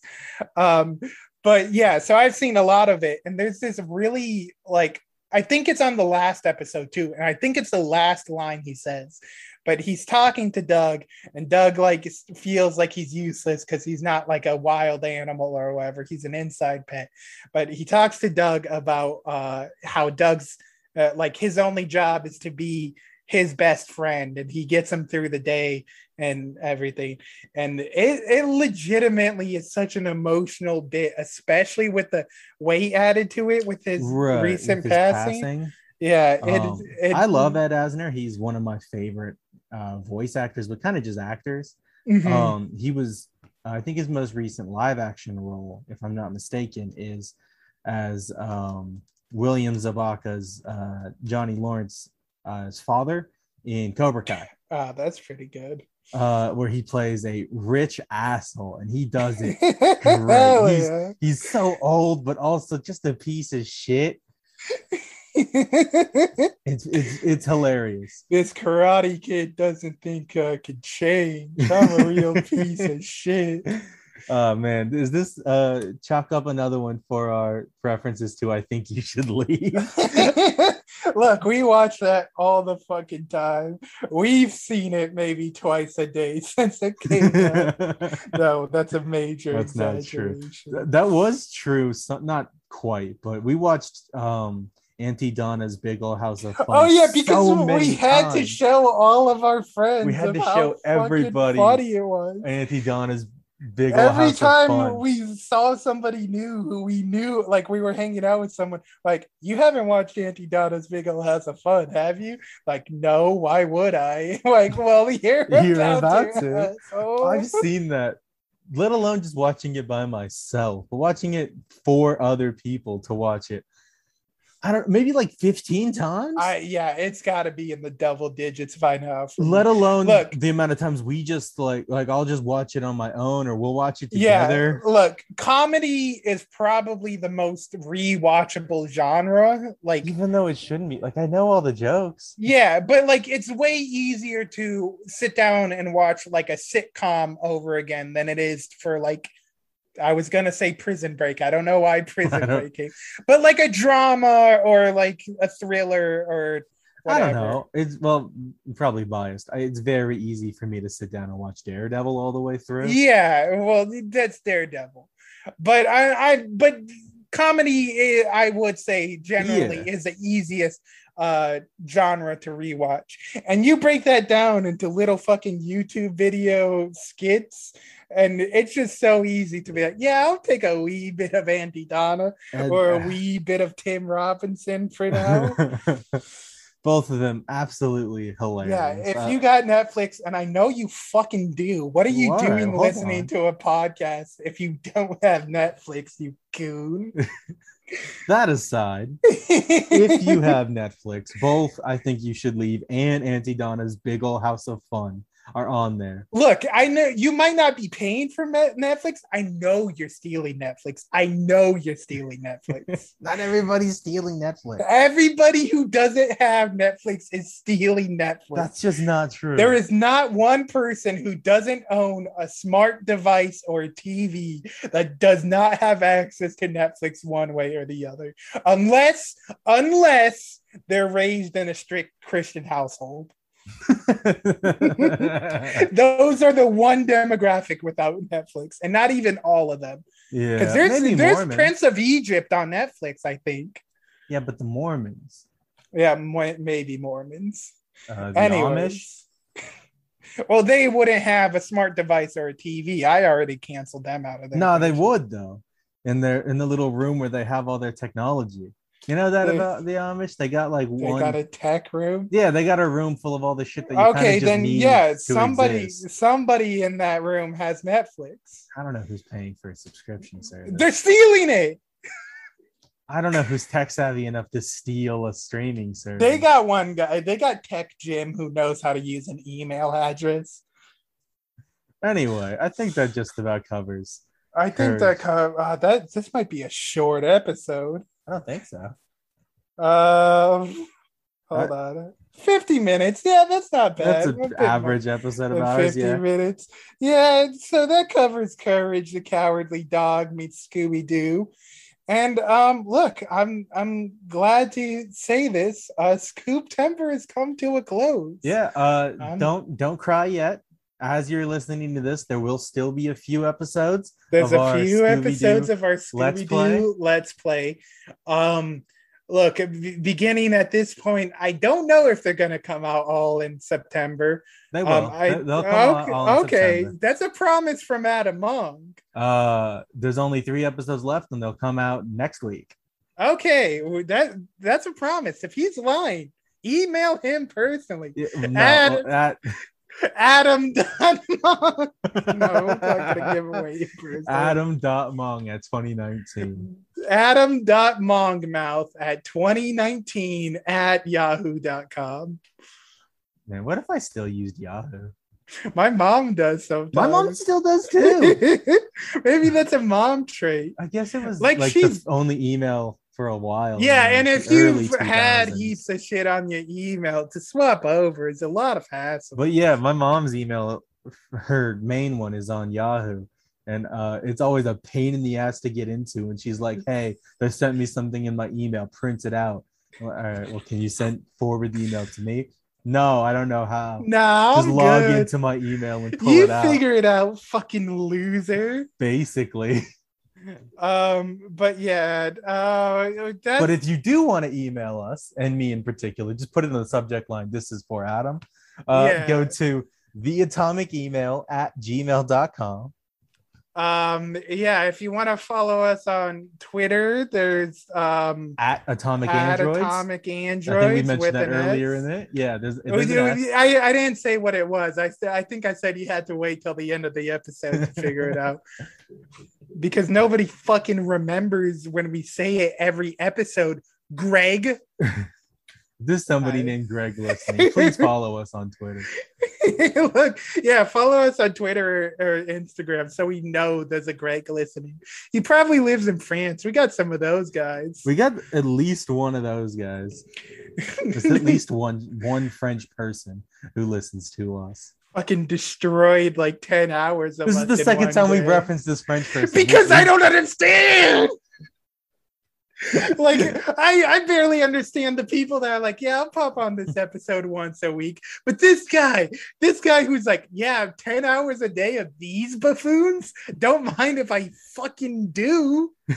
Um, but yeah, so I've seen a lot of it, and there's this really like I think it's on the last episode too, and I think it's the last line he says. But he's talking to Dug, and Dug like feels like he's useless because he's not like a wild animal or whatever. He's an inside pet. But he talks to Dug about uh, how Dug's uh, like his only job is to be his best friend, and he gets him through the day and everything. And it, it legitimately is such an emotional bit, especially with the weight added to it with his right, recent with his passing. Yeah, it, Um, it- I love Ed Asner. He's one of my favorite uh, voice actors, but kind of just actors. Mhm. Um, he was, I think, his most recent live action role, if I'm not mistaken, is as um, William Zabka's uh, Johnny Lawrence's uh, his father in Cobra Kai, Ah, that's pretty good. uh, where he plays a rich asshole, and he does it great. He's, yeah. he's so old, but also just a piece of shit. It's it's it's hilarious. this karate kid doesn't think I could change. I'm a real piece of shit. Oh man, is this uh chalk up another one for our preferences to I think you should leave? Look, we watch that all the fucking time. We've seen it maybe twice a day since it came out. No, that's a major That's not true. that was true, so, not quite, but we watched um Auntie Donna's Big Ol' House of Fun. Oh yeah, because so we had to show all of our friends. We had to show everybody funny it was. Auntie Donna's Big Every time we saw somebody new who we knew, like we were hanging out with someone, like you haven't watched Auntie Donna's Big Ol' House of Fun, have you? Like, no, why would I? like, well, you're, You're about, to. Oh. So- I've seen that, let alone just watching it by myself, but watching it for other people to watch it. I don't maybe like 15 times. I yeah, it's got to be in the double digits by now. for me. let alone Look. the amount of times we just like like I'll just watch it on my own or we'll watch it together. Yeah, together. look, comedy is probably the most rewatchable genre. Like, Even though it shouldn't be. Like I know all the jokes. yeah, but like it's way easier to sit down and watch like a sitcom over again than it is for like I was gonna say Prison Break. I don't know why Prison Break came, but like a drama or like a thriller or I don't whatever. know. It's well, probably biased. I, it's very easy for me to sit down and watch Daredevil all the way through. Yeah, well, that's Daredevil, but I, I, but comedy, eh, I would say generally Yeah. is the easiest uh genre to rewatch, and you break that down into little fucking YouTube video skits. And it's just so easy to be like, yeah, I'll take a wee bit of Auntie Donna And- or a wee bit of Tim Robinson for now. Both of them absolutely hilarious. Yeah, if Uh, you got Netflix, and I know you fucking do, what are you Why? doing Hold listening on. to a podcast if you don't have Netflix, you goon? that aside, if you have Netflix, both I think you should leave and Auntie Donna's Big Ol' House of Fun. Are on there. Look, I know you might not be paying for Netflix. I know you're stealing Netflix. I know you're stealing Netflix. Not everybody's stealing Netflix. Everybody who doesn't have Netflix is stealing Netflix. That's just not true. There is not one person who doesn't own a smart device or a TV that does not have access to Netflix one way or the other. Unless unless they're raised in a strict Christian household. Those are the one demographic without Netflix, and not even all of them. yeah, Because there's maybe there's Mormons. Prince of Egypt on Netflix, I think. Yeah, but the Mormons, Yeah, maybe Mormons. uh, Anyways. Amish. Well, they wouldn't have a smart device or a TV. I already canceled them out of there. No, they would though. In their in the little room where they have all their technology. You know that They- about the Amish? They got like one. They got a tech room. yeah, they got a room full of all the shit that you Okay, then yeah, somebody exist. somebody in that room has Netflix. I don't know who's paying for a subscription service. They're stealing it. I don't know who's tech savvy enough to steal a streaming service. They got one guy. They got Tech Jim who knows how to use an email address. anyway. I think that just about covers. I think that co- uh, that this might be a short episode. I don't think so. Um, hold Uh, on, fifty minutes. Yeah, that's not bad. That's an bit more average episode of ours. Fifty Yeah. minutes. Yeah, so that covers Courage the Cowardly Dog meets Scooby Doo. And um, look, I'm I'm glad to say this. Uh, Scoob Timber has come to a close. Yeah. Uh, I'm- don't don't cry yet. As you're listening to this, there will still be a few episodes. There's a few episodes of our Let's Scooby Play. Doo Let's Play. Um, look, be- beginning at this point, I don't know if they're gonna come out all in September. They will. Um, I, They- They'll come out okay, all in okay, that's a promise from Adam Monk. Uh, there's only three episodes left, and they'll come out next week. Okay, that that's a promise. If he's lying, email him personally. No, Ad- that Adam Dunn Monk. No, I'm not gonna give away your person. Adam dot Mong at 2019. Adam dot Mongmouth at 2019 at yahoo.com. Man, what if I still used Yahoo? My mom does sometimes. My mom still does too. Maybe that's a mom trait. I guess it was Like like, the she's- only email for a while. Yeah, and if you've had heaps of shit on your email to swap over, it's a lot of hassle. But yeah, my mom's email, her main one is on Yahoo. And uh, it's always a pain in the ass to get into. And she's like, hey, they sent me something in my email, print it out. Well, all right, well, can you send forward the email to me? No, I don't know how. no, Just I'm log good. into my email and pull you it out. You figure it out, fucking loser. Basically. Um, but yeah, uh, that's But if you do want to email us, and me in particular, just put it in the subject line. This is for Adam. Uh, Yeah. Go to the atomic email at gmail.com. um, yeah, if you want to follow us on Twitter, there's um At atomic at androids. Atomic I think we Androids with mentioned that an earlier S. in it. Yeah, there's, Oh, there's an you- S. I, I didn't say what it was. I said I think I said you had to wait till the end of the episode to figure it out. Because nobody fucking remembers when we say it every episode. Greg. There's somebody I- named Greg listening. Please follow us on Twitter. Look, yeah, follow us on Twitter or, or Instagram so we know there's a Greg listening. He probably lives in France. We got some of those guys. We got at least one of those guys. There's at least one one French person who listens to us. fucking destroyed like 10 hours of This is the second time we've referenced this French person. because We- I don't understand. like I, I barely understand the people that are like, yeah, I'll pop on this episode once a week. But this guy, this guy who's like, yeah, 10 hours a day of these buffoons, don't mind if I fucking do.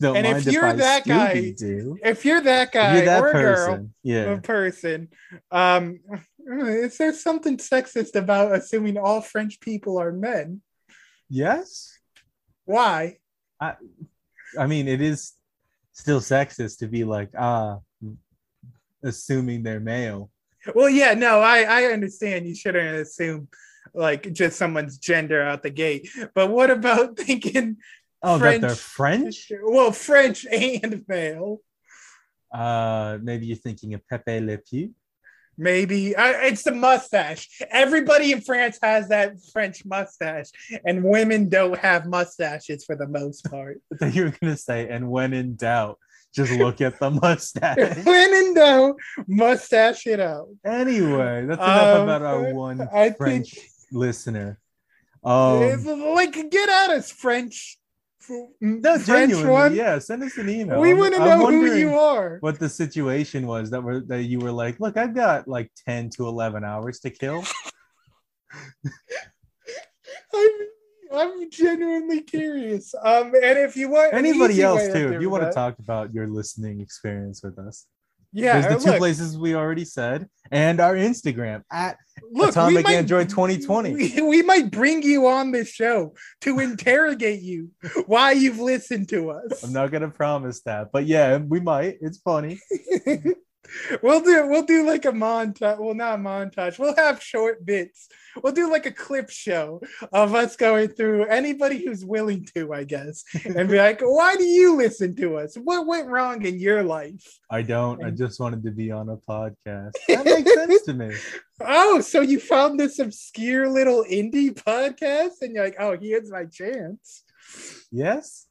don't and if you're that guy, Scooby-Doo. If you're that If guy you're that or person, girl, yeah. a person, um, is there something sexist about assuming all French people are men? Yes. Why? I, I mean, it is still sexist to be like, ah, assuming they're male. Well, yeah, no, I I understand. You shouldn't assume like just someone's gender out the gate. But what about thinking? Oh, that they're French? Well, French and male. Uh, maybe you're thinking of Pepe Le Pew. Maybe uh, it's the mustache. Everybody in France has that French mustache, and women don't have mustaches for the most part. I you were gonna say, and when in doubt, just look at the mustache. when in doubt, mustache it out. anyway, that's enough Um, about our one I think- French listener. It's Um, like get at us, French. No, genuinely, one. yeah. Send us an email. We want to know who you are. What the situation was that were that you were like, look, I've got like ten to eleven hours to kill. I'm, I'm genuinely curious. Um, and if you want Anybody else too? If you want to talk about your listening experience with us, yeah, there's the two look, places we already said, and our Instagram at look, we Atomic might- Android 2020. We, we might bring you on this show to interrogate you why you've listened to us. I'm not gonna promise that, but yeah, we might. It's funny. we'll do we'll do like a montage. Well, not a montage. We'll have short bits. We'll do like a clip show of us going through anybody who's willing to, I guess, and be like, "Why do you listen to us? What went wrong in your life?" I don't. I just wanted to be on a podcast. That makes sense to me. Oh, so you found this obscure little indie podcast, and you're like, "Oh, here's my chance." Yes.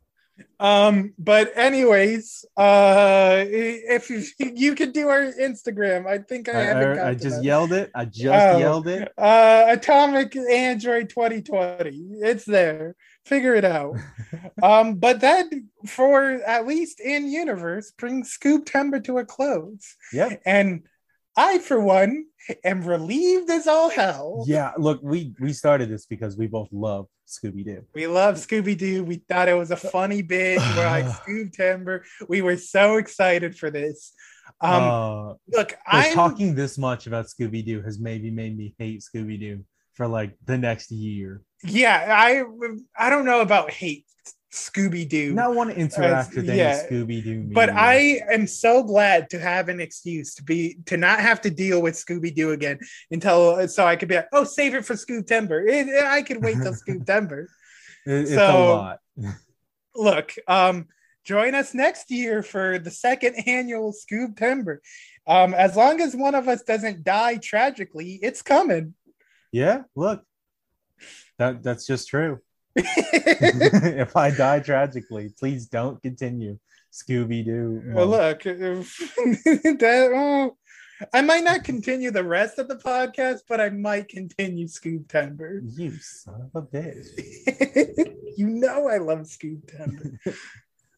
Um, but anyways, uh, if you, you could do our Instagram, I think I I. I, got I to just that. yelled it. I just Oh. yelled it. Uh, Atomic Android 2020. It's there. Figure it out. um, but that for at least in universe brings Scoob Timber to a close. yeah And I, for one, am relieved as all hell. Yeah. Look, we we started this because we both love Scooby Doo. We love Scooby Doo. We thought it was a funny bit. We're like Scoob Timber. We were so excited for this. Um, uh, look, I'm talking this much about Scooby Doo has maybe made me hate Scooby Doo for like the next year. yeah, I I don't know about hate Scooby Doo. Not want to interact with yeah, Scooby Doo. but I am so glad to have an excuse to be to not have to deal with Scooby Doo again until so I could be like, oh, save it for Scoob Timber. I could wait till Scoob Timber. it's a so- lot. Look, um, join us next year for the second annual Scoob Timber. Um, as long as one of us doesn't die tragically, it's coming. Yeah. Look, that that's just true. if I die tragically, please don't continue Scooby Doo. Well, look, if- that, oh, I might not continue the rest of the podcast, but I might continue Scoob Timber. You son of a bitch. you know I love Scoob Timber.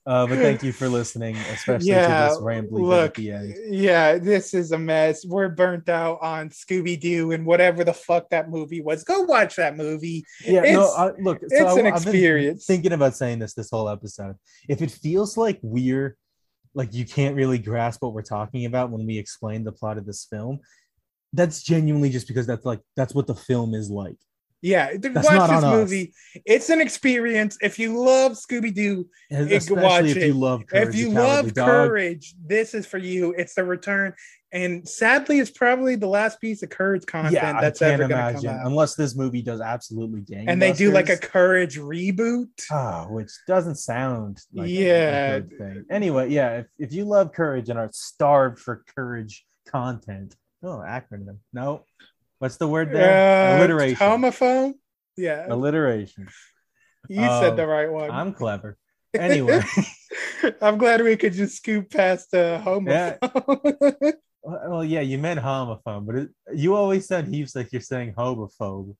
Uh, but thank you for listening, especially Yeah, to this rambling Look, at the end. yeah, this is a mess. We're burnt out on Scooby Doo and whatever the fuck that movie was. Go watch that movie. Yeah, no, I, look, it's I, an I've experience. thinking about saying this this whole episode. If it feels like we're like you can't really grasp what we're talking about when we explain the plot of this film, that's genuinely just because that's like that's what the film is like. Yeah, th- That's watch this on us. movie. It's an experience. If you love Scooby Doo, Especially watch if it. you love Courage if you love Dog. courage, this is for you. It's the return, and sadly, it's probably the last piece of courage content yeah, that's ever going to come out. unless this movie does absolutely gangbusters. And they do like a courage reboot. Ah, which doesn't sound like Yeah. good thing. Anyway, yeah, if, if you love courage and are starved for courage content, oh, acronym. No, what's the word there? Uh, Alliteration. Homophone. Yeah, Alliteration. you said um, the right one. I'm clever. Anyway, I'm glad we could just scoop past the homophone. well, yeah, you meant homophone, but it, you always said heaps like you're saying homophobe.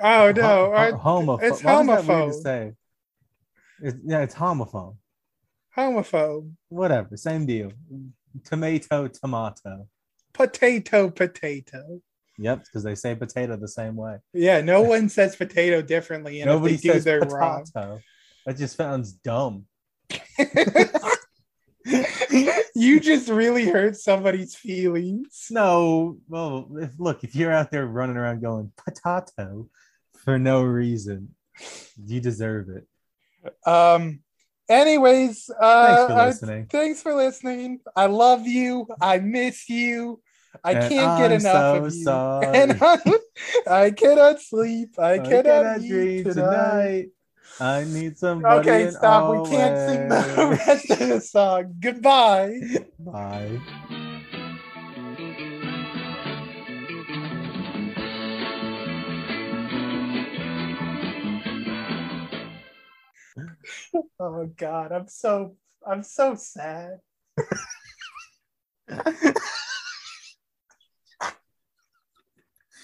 oh no, Ho- homophobe. it's is to homophobe. say? It, yeah, it's homophone. homophobe. Whatever, same deal. Tomato, tomato. Potato, potato. Yep, because they say potato the same way. Yeah, no one says potato differently, and Nobody if they do, says they're potato. wrong. That just sounds dumb. you just really hurt somebody's feelings. No, well, if, look, if you're out there running around going potato for no reason, you deserve it. Um. Anyways, uh, Thanks for listening. thanks for listening. I love you. I miss you. I and can't get I'm enough so of you. Sorry. And I, cannot sleep. I, I cannot, cannot dream tonight. tonight. I need somebody. Okay, stop. We can't sing the rest of the song. Goodbye. Bye. oh God, I'm so I'm so sad.